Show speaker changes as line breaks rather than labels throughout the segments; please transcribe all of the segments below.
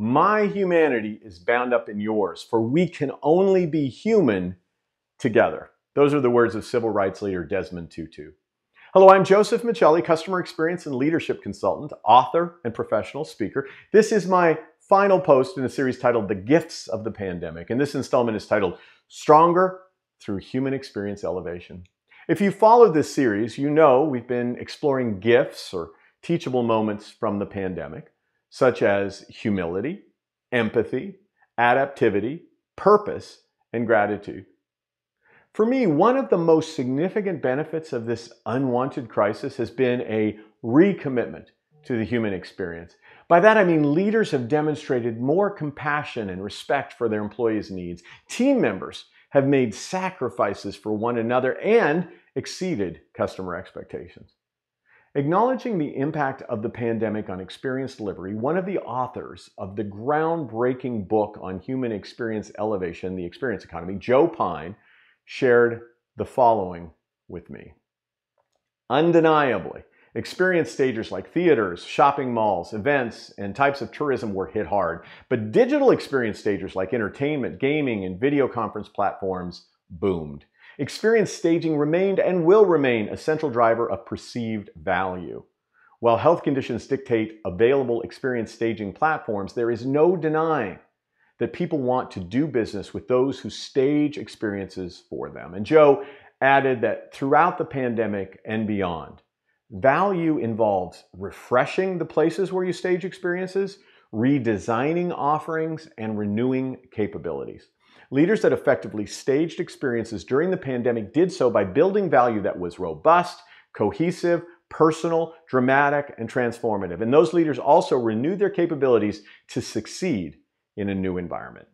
My humanity is bound up in yours, for we can only be human together. Those are the words of civil rights leader Desmond Tutu. Hello, I'm Joseph Michelli, customer experience and leadership consultant, author, and professional speaker. This is my final post in a series titled The Gifts of the Pandemic, and this installment is titled Stronger Through Human Experience Elevation. If you followed this series, you know we've been exploring gifts or teachable moments from the pandemic such as humility, empathy, adaptivity, purpose, and gratitude. For me, one of the most significant benefits of this unwanted crisis has been a recommitment to the human experience. By that I mean leaders have demonstrated more compassion and respect for their employees' needs. Team members have made sacrifices for one another and exceeded customer expectations. Acknowledging the impact of the pandemic on experience delivery, one of the authors of the groundbreaking book on human experience elevation, The Experience Economy, Joe Pine, shared the following with me. Undeniably, experience stagers like theaters, shopping malls, events, and types of tourism were hit hard, but digital experience stagers like entertainment, gaming, and video conference platforms boomed. Experience staging remained and will remain a central driver of perceived value. While health conditions dictate available experience staging platforms, there is no denying that people want to do business with those who stage experiences for them. And Joe added that throughout the pandemic and beyond, value involves refreshing the places where you stage experiences, redesigning offerings, and renewing capabilities. Leaders that effectively staged experiences during the pandemic did so by building value that was robust, cohesive, personal, dramatic, and transformative. And those leaders also renewed their capabilities to succeed in a new environment.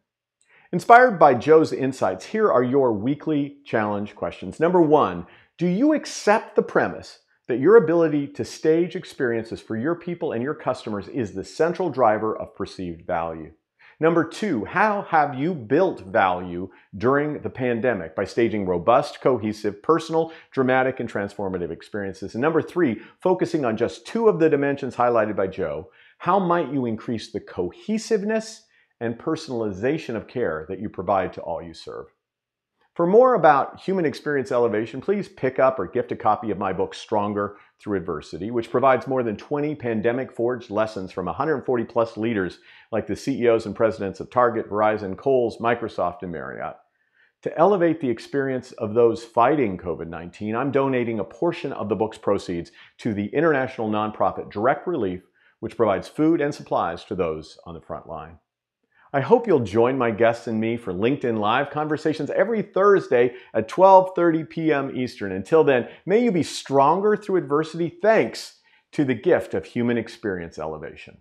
Inspired by Joe's insights, here are your weekly challenge questions. Number one, do you accept the premise that your ability to stage experiences for your people and your customers is the central driver of perceived value? Number two, how have you built value during the pandemic by staging robust, cohesive, personal, dramatic, and transformative experiences? And number three, focusing on just two of the dimensions highlighted by Joe, how might you increase the cohesiveness and personalization of care that you provide to all you serve? For more about human experience elevation, please pick up or gift a copy of my book, Stronger Through Adversity, which provides more than 20 pandemic forged lessons from 140 plus leaders like the CEOs and presidents of Target, Verizon, Kohl's, Microsoft, and Marriott. To elevate the experience of those fighting COVID 19, I'm donating a portion of the book's proceeds to the international nonprofit Direct Relief, which provides food and supplies to those on the front line. I hope you'll join my guests and me for LinkedIn Live conversations every Thursday at 12:30 p.m. Eastern. Until then, may you be stronger through adversity thanks to the gift of human experience elevation.